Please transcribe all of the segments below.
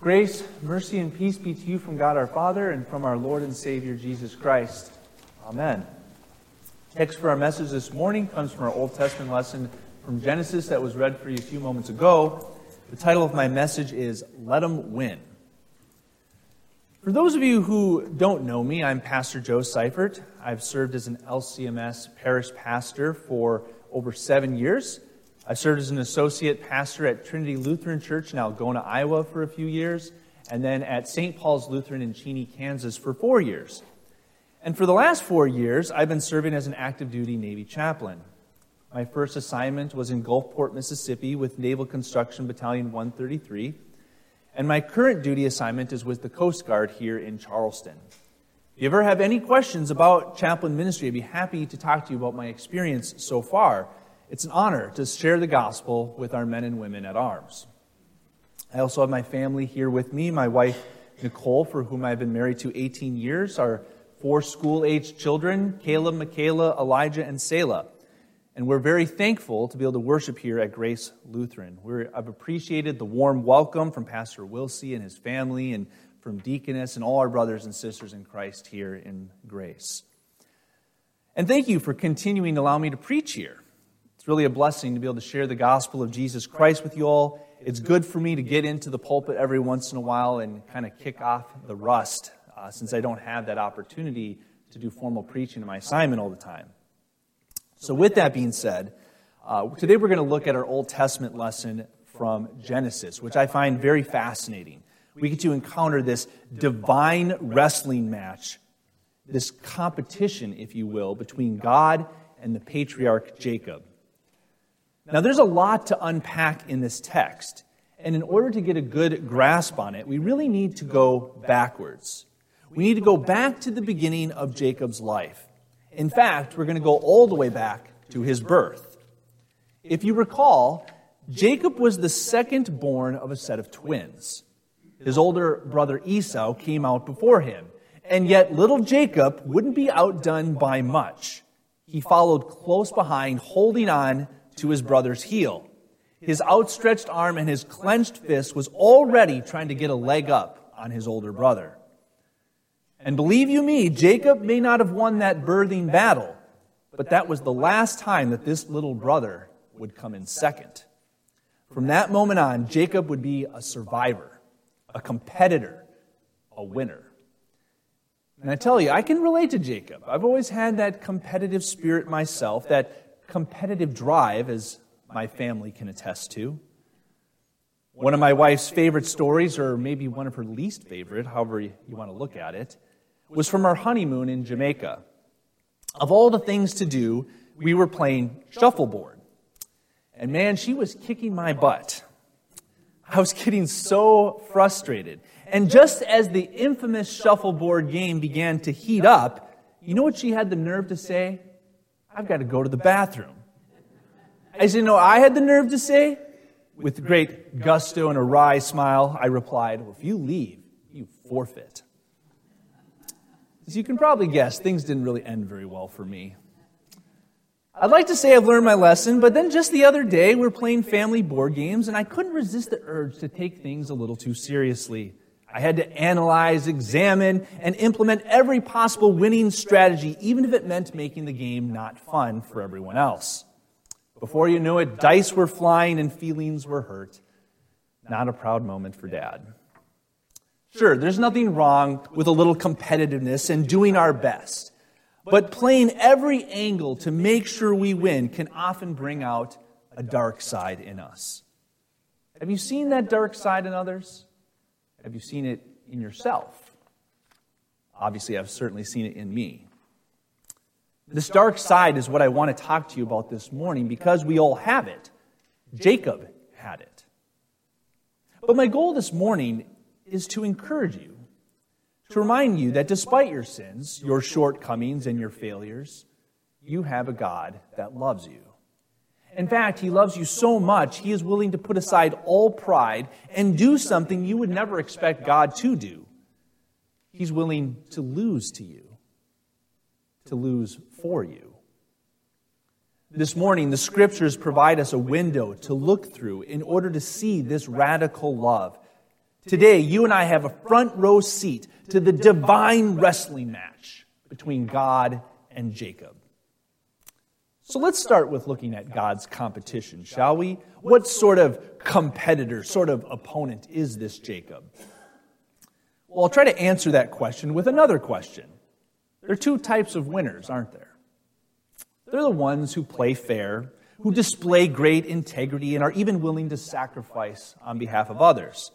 Grace, mercy, and peace be to you from God our Father and from our Lord and Savior Jesus Christ. Amen. Text for our message this morning comes from our Old Testament lesson from Genesis that was read for you a few moments ago. The title of my message is Let Them Win. For those of you who don't know me, I'm Pastor Joe Seifert. I've served as an LCMS parish pastor for over seven years. I served as an associate pastor at Trinity Lutheran Church in Algona, Iowa for a few years, and then at St. Paul's Lutheran in Cheney, Kansas for four years. And for the last four years, I've been serving as an active duty Navy chaplain. My first assignment was in Gulfport, Mississippi with Naval Construction Battalion 133, and my current duty assignment is with the Coast Guard here in Charleston. If you ever have any questions about chaplain ministry, I'd be happy to talk to you about my experience so far. It's an honor to share the gospel with our men and women at arms. I also have my family here with me my wife, Nicole, for whom I've been married to 18 years, our four school aged children, Caleb, Michaela, Elijah, and Selah. And we're very thankful to be able to worship here at Grace Lutheran. We're, I've appreciated the warm welcome from Pastor Wilsey and his family, and from Deaconess and all our brothers and sisters in Christ here in Grace. And thank you for continuing to allow me to preach here. It's really a blessing to be able to share the gospel of Jesus Christ with you all. It's good for me to get into the pulpit every once in a while and kind of kick off the rust uh, since I don't have that opportunity to do formal preaching in my assignment all the time. So, with that being said, uh, today we're going to look at our Old Testament lesson from Genesis, which I find very fascinating. We get to encounter this divine wrestling match, this competition, if you will, between God and the patriarch Jacob. Now, there's a lot to unpack in this text. And in order to get a good grasp on it, we really need to go backwards. We need to go back to the beginning of Jacob's life. In fact, we're going to go all the way back to his birth. If you recall, Jacob was the second born of a set of twins. His older brother Esau came out before him. And yet, little Jacob wouldn't be outdone by much. He followed close behind, holding on to his brother's heel. His outstretched arm and his clenched fist was already trying to get a leg up on his older brother. And believe you me, Jacob may not have won that birthing battle, but that was the last time that this little brother would come in second. From that moment on, Jacob would be a survivor, a competitor, a winner. And I tell you, I can relate to Jacob. I've always had that competitive spirit myself, that competitive drive, as my family can attest to. One of my wife's favorite stories, or maybe one of her least favorite, however you want to look at it, was from our honeymoon in Jamaica. Of all the things to do, we were playing shuffleboard. And man, she was kicking my butt. I was getting so frustrated. And just as the infamous shuffleboard game began to heat up, you know what she had the nerve to say? I've got to go to the bathroom. I said, No, I had the nerve to say. With great gusto and a wry smile, I replied, Well, if you leave, you forfeit. As you can probably guess, things didn't really end very well for me. I'd like to say I've learned my lesson, but then just the other day, we we're playing family board games, and I couldn't resist the urge to take things a little too seriously. I had to analyze, examine, and implement every possible winning strategy, even if it meant making the game not fun for everyone else. Before you knew it, dice were flying and feelings were hurt. Not a proud moment for dad. Sure, there's nothing wrong with a little competitiveness and doing our best. But playing every angle to make sure we win can often bring out a dark side in us. Have you seen that dark side in others? Have you seen it in yourself? Obviously, I've certainly seen it in me. This dark side is what I want to talk to you about this morning because we all have it. Jacob had it. But my goal this morning is to encourage you, to remind you that despite your sins, your shortcomings, and your failures, you have a God that loves you. In fact, he loves you so much, he is willing to put aside all pride and do something you would never expect God to do. He's willing to lose to you, to lose for you. This morning, the scriptures provide us a window to look through in order to see this radical love. Today, you and I have a front row seat to the divine wrestling match between God and Jacob. So let's start with looking at God's competition, shall we? What sort of competitor, sort of opponent is this Jacob? Well, I'll try to answer that question with another question. There are two types of winners, aren't there? They're the ones who play fair, who display great integrity, and are even willing to sacrifice on behalf of others.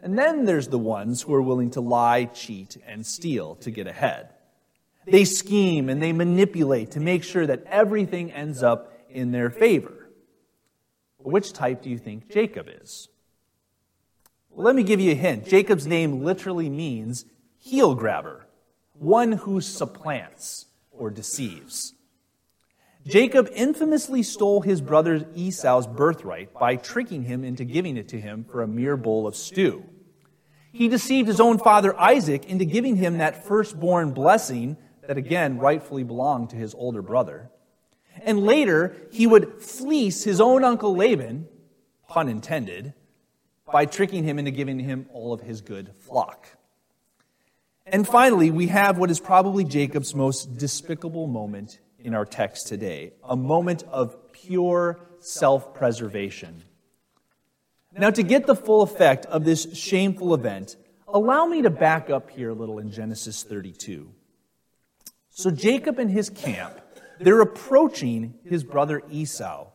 And then there's the ones who are willing to lie, cheat, and steal to get ahead. They scheme and they manipulate to make sure that everything ends up in their favor. Which type do you think Jacob is? Well, let me give you a hint. Jacob's name literally means heel grabber, one who supplants or deceives. Jacob infamously stole his brother Esau's birthright by tricking him into giving it to him for a mere bowl of stew. He deceived his own father Isaac into giving him that firstborn blessing that again rightfully belonged to his older brother. And later, he would fleece his own uncle Laban, pun intended, by tricking him into giving him all of his good flock. And finally, we have what is probably Jacob's most despicable moment in our text today a moment of pure self preservation. Now, to get the full effect of this shameful event, allow me to back up here a little in Genesis 32. So Jacob and his camp, they're approaching his brother Esau.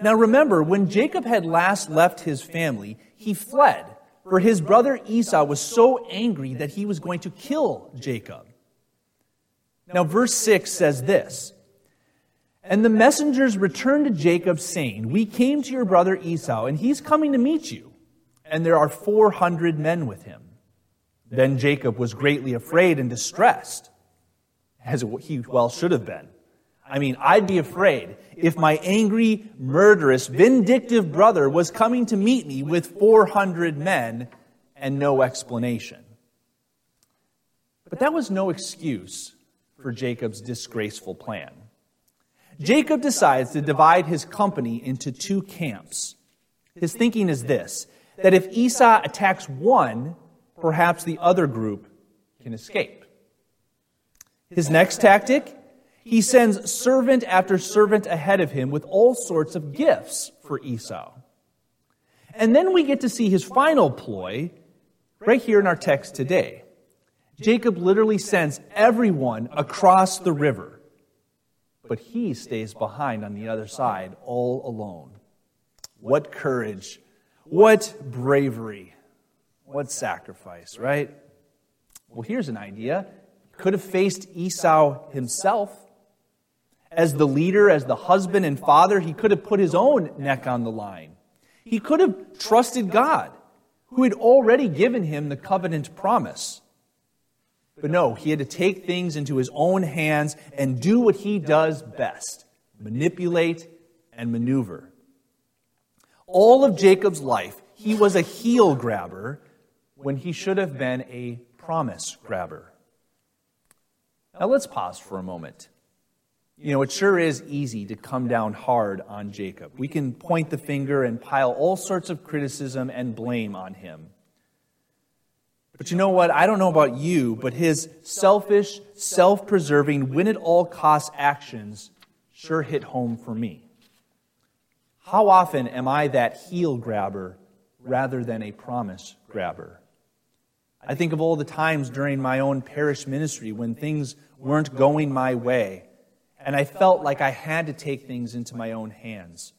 Now remember, when Jacob had last left his family, he fled, for his brother Esau was so angry that he was going to kill Jacob. Now, verse 6 says this And the messengers returned to Jacob, saying, We came to your brother Esau, and he's coming to meet you, and there are 400 men with him. Then Jacob was greatly afraid and distressed as he well should have been. I mean, I'd be afraid if my angry, murderous, vindictive brother was coming to meet me with 400 men and no explanation. But that was no excuse for Jacob's disgraceful plan. Jacob decides to divide his company into two camps. His thinking is this that if Esau attacks one, perhaps the other group can escape. His next tactic? He sends servant after servant ahead of him with all sorts of gifts for Esau. And then we get to see his final ploy right here in our text today. Jacob literally sends everyone across the river, but he stays behind on the other side all alone. What courage! What bravery! What sacrifice, right? Well, here's an idea could have faced Esau himself. As the leader, as the husband and father, he could have put his own neck on the line. He could have trusted God, who had already given him the covenant promise. But no, he had to take things into his own hands and do what he does best manipulate and maneuver. All of Jacob's life, he was a heel grabber when he should have been a promise grabber. Now let's pause for a moment. You know, it sure is easy to come down hard on Jacob. We can point the finger and pile all sorts of criticism and blame on him. But you know what? I don't know about you, but his selfish, self preserving, win at all cost actions sure hit home for me. How often am I that heel grabber rather than a promise grabber? I think of all the times during my own parish ministry when things weren't going my way, and I felt like I had to take things into my own hands,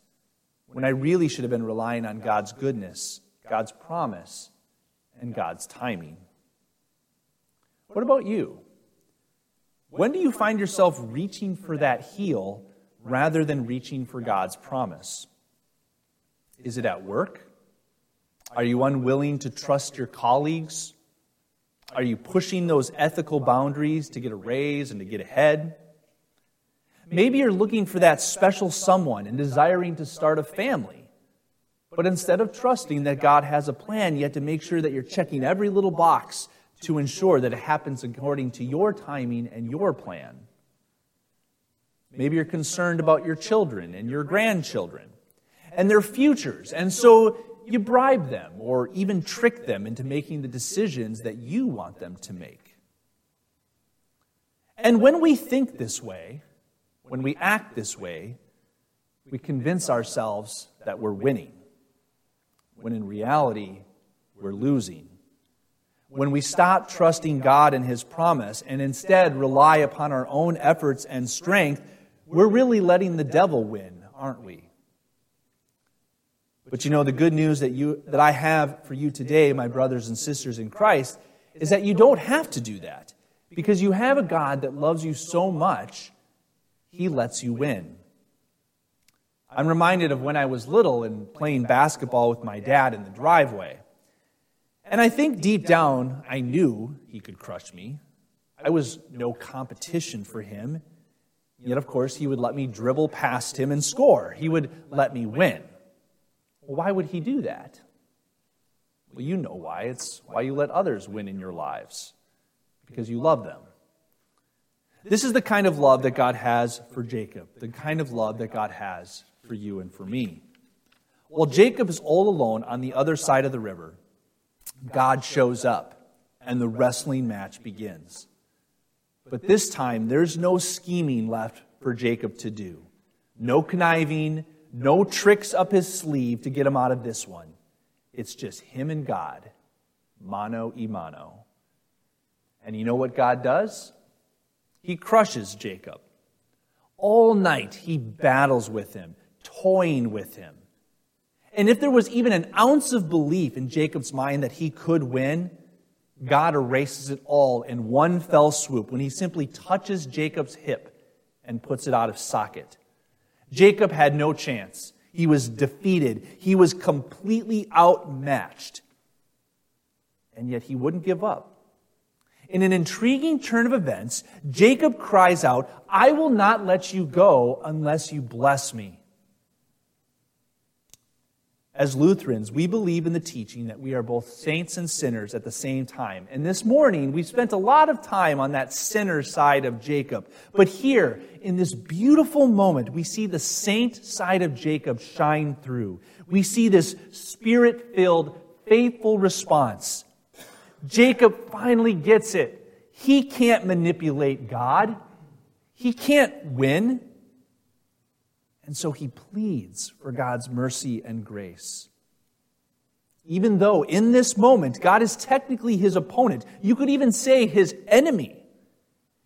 when I really should have been relying on God's goodness, God's promise, and God's timing. What about you? When do you find yourself reaching for that heel rather than reaching for God's promise? Is it at work? Are you unwilling to trust your colleagues are you pushing those ethical boundaries to get a raise and to get ahead? Maybe you're looking for that special someone and desiring to start a family. But instead of trusting that God has a plan, you have to make sure that you're checking every little box to ensure that it happens according to your timing and your plan. Maybe you're concerned about your children and your grandchildren and their futures. And so you bribe them or even trick them into making the decisions that you want them to make. And when we think this way, when we act this way, we convince ourselves that we're winning, when in reality, we're losing. When we stop trusting God and His promise and instead rely upon our own efforts and strength, we're really letting the devil win, aren't we? But you know, the good news that, you, that I have for you today, my brothers and sisters in Christ, is that you don't have to do that. Because you have a God that loves you so much, He lets you win. I'm reminded of when I was little and playing basketball with my dad in the driveway. And I think deep down, I knew he could crush me. I was no competition for him. Yet, of course, he would let me dribble past him and score. He would let me win. Why would he do that? Well, you know why. It's why you let others win in your lives, because you love them. This is the kind of love that God has for Jacob, the kind of love that God has for you and for me. While Jacob is all alone on the other side of the river, God shows up and the wrestling match begins. But this time, there's no scheming left for Jacob to do. No conniving, no tricks up his sleeve to get him out of this one. It's just him and God, mano y mano. And you know what God does? He crushes Jacob. All night he battles with him, toying with him. And if there was even an ounce of belief in Jacob's mind that he could win, God erases it all in one fell swoop when he simply touches Jacob's hip and puts it out of socket. Jacob had no chance. He was defeated. He was completely outmatched. And yet he wouldn't give up. In an intriguing turn of events, Jacob cries out, I will not let you go unless you bless me. As Lutherans, we believe in the teaching that we are both saints and sinners at the same time. And this morning, we spent a lot of time on that sinner side of Jacob. But here, in this beautiful moment, we see the saint side of Jacob shine through. We see this spirit filled, faithful response. Jacob finally gets it. He can't manipulate God. He can't win. And so he pleads for God's mercy and grace. Even though in this moment, God is technically his opponent, you could even say his enemy.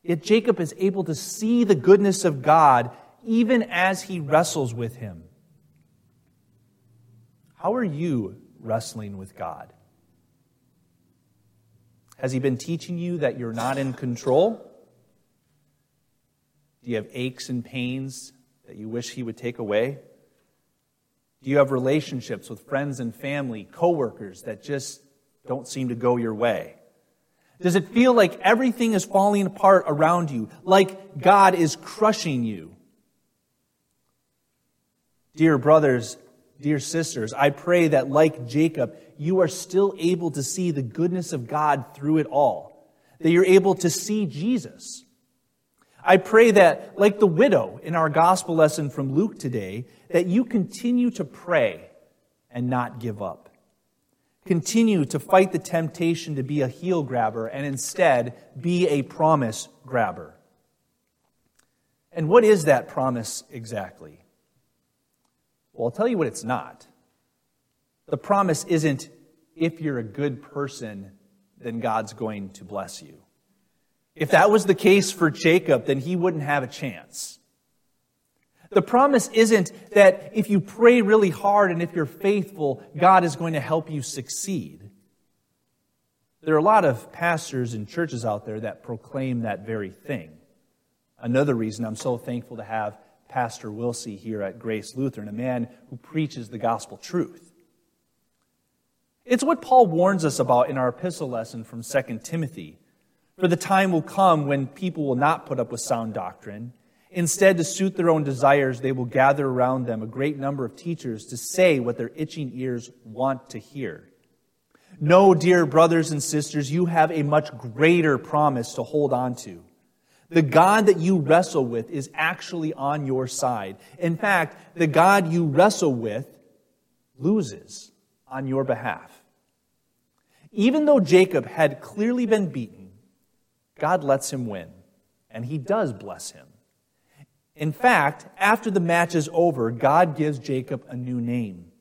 Yet Jacob is able to see the goodness of God even as he wrestles with him. How are you wrestling with God? Has he been teaching you that you're not in control? Do you have aches and pains that you wish He would take away? Do you have relationships with friends and family, coworkers that just don't seem to go your way? Does it feel like everything is falling apart around you, like God is crushing you? Dear brothers, dear sisters, I pray that like Jacob, you are still able to see the goodness of God through it all, that you're able to see Jesus. I pray that, like the widow in our gospel lesson from Luke today, that you continue to pray and not give up. Continue to fight the temptation to be a heel grabber and instead be a promise grabber. And what is that promise exactly? Well, I'll tell you what it's not. The promise isn't if you're a good person, then God's going to bless you. If that was the case for Jacob, then he wouldn't have a chance. The promise isn't that if you pray really hard and if you're faithful, God is going to help you succeed. There are a lot of pastors and churches out there that proclaim that very thing. Another reason I'm so thankful to have Pastor Wilsey here at Grace Lutheran, a man who preaches the gospel truth. It's what Paul warns us about in our epistle lesson from 2 Timothy. For the time will come when people will not put up with sound doctrine. Instead, to suit their own desires, they will gather around them a great number of teachers to say what their itching ears want to hear. No, dear brothers and sisters, you have a much greater promise to hold on to. The God that you wrestle with is actually on your side. In fact, the God you wrestle with loses on your behalf. Even though Jacob had clearly been beaten, God lets him win, and he does bless him. In fact, after the match is over, God gives Jacob a new name.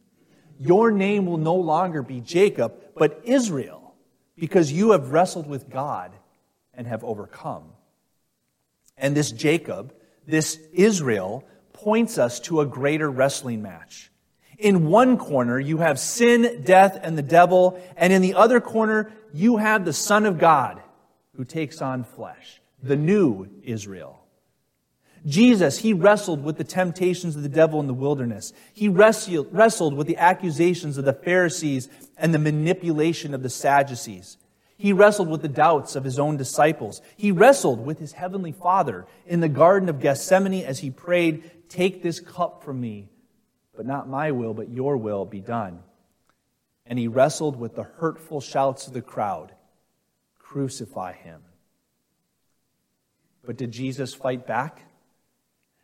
Your name will no longer be Jacob, but Israel, because you have wrestled with God and have overcome. And this Jacob, this Israel, points us to a greater wrestling match. In one corner, you have sin, death, and the devil, and in the other corner, you have the Son of God who takes on flesh, the new Israel. Jesus, he wrestled with the temptations of the devil in the wilderness. He wrestled with the accusations of the Pharisees and the manipulation of the Sadducees. He wrestled with the doubts of his own disciples. He wrestled with his heavenly Father in the Garden of Gethsemane as he prayed, Take this cup from me, but not my will, but your will be done. And he wrestled with the hurtful shouts of the crowd, Crucify him. But did Jesus fight back?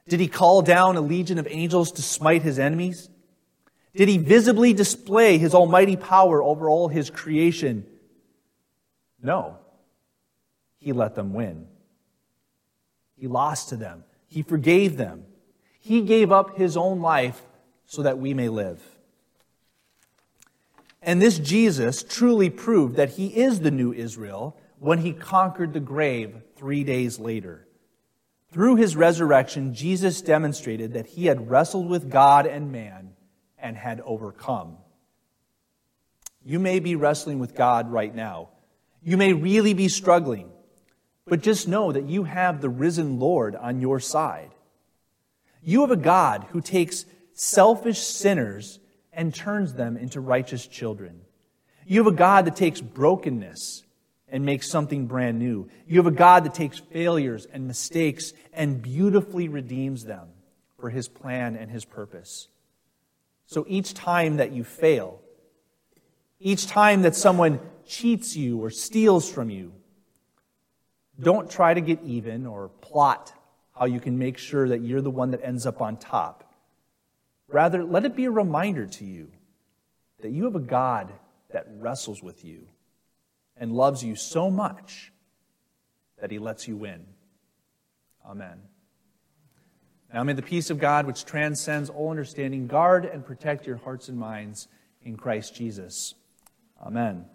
Did he call down a legion of angels to smite his enemies? Did he visibly display his almighty power over all his creation? No. He let them win. He lost to them. He forgave them. He gave up his own life so that we may live. And this Jesus truly proved that he is the new Israel when he conquered the grave three days later. Through his resurrection, Jesus demonstrated that he had wrestled with God and man and had overcome. You may be wrestling with God right now. You may really be struggling, but just know that you have the risen Lord on your side. You have a God who takes selfish sinners and turns them into righteous children. You have a God that takes brokenness and makes something brand new. You have a God that takes failures and mistakes and beautifully redeems them for his plan and his purpose. So each time that you fail, each time that someone cheats you or steals from you, don't try to get even or plot how you can make sure that you're the one that ends up on top. Rather, let it be a reminder to you that you have a God that wrestles with you and loves you so much that he lets you win. Amen. Now may the peace of God, which transcends all understanding, guard and protect your hearts and minds in Christ Jesus. Amen.